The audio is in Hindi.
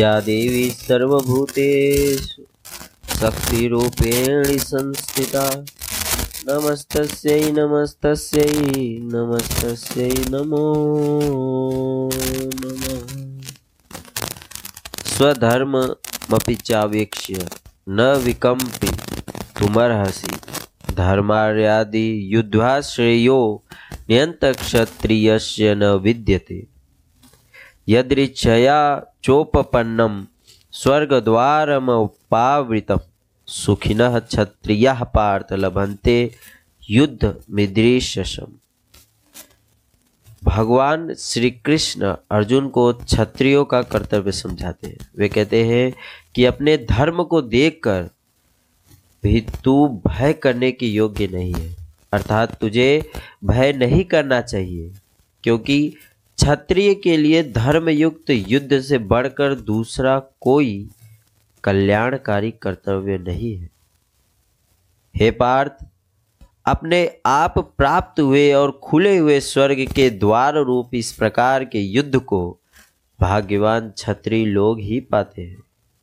या देवी सर्वभूतेषु शक्तिरूपेण संस्थिता। नमस्तस्यै नमस्तस्यै नमस्तस्यै, नमो नमः। स्वधर्ममपि चावेक्ष्य, न विकम्पि तुमर्हसि धर्मार्यादि युद्धाश्रेयो नियन्तक्षत्रियस्य न विद्यते। यदृच्छया चोपपन्नं स्वर्गद्वारमुपावृतं। सुखिनः क्षत्रियः पार्थ लभन्ते युद्ध मिदृशम भगवान श्री कृष्ण अर्जुन को क्षत्रियों का कर्तव्य समझाते हैं। वे कहते हैं कि अपने धर्म को देखकर भी तू भय करने के योग्य नहीं है। अर्थात तुझे भय नहीं करना चाहिए, क्योंकि क्षत्रिय के लिए धर्मयुक्त युद्ध से बढ़कर दूसरा कोई कल्याणकारी कर्तव्य नहीं है। हे पार्थ, अपने आप प्राप्त हुए और खुले हुए स्वर्ग के द्वार रूप इस प्रकार के युद्ध को भाग्यवान क्षत्रिय लोग ही पाते हैं।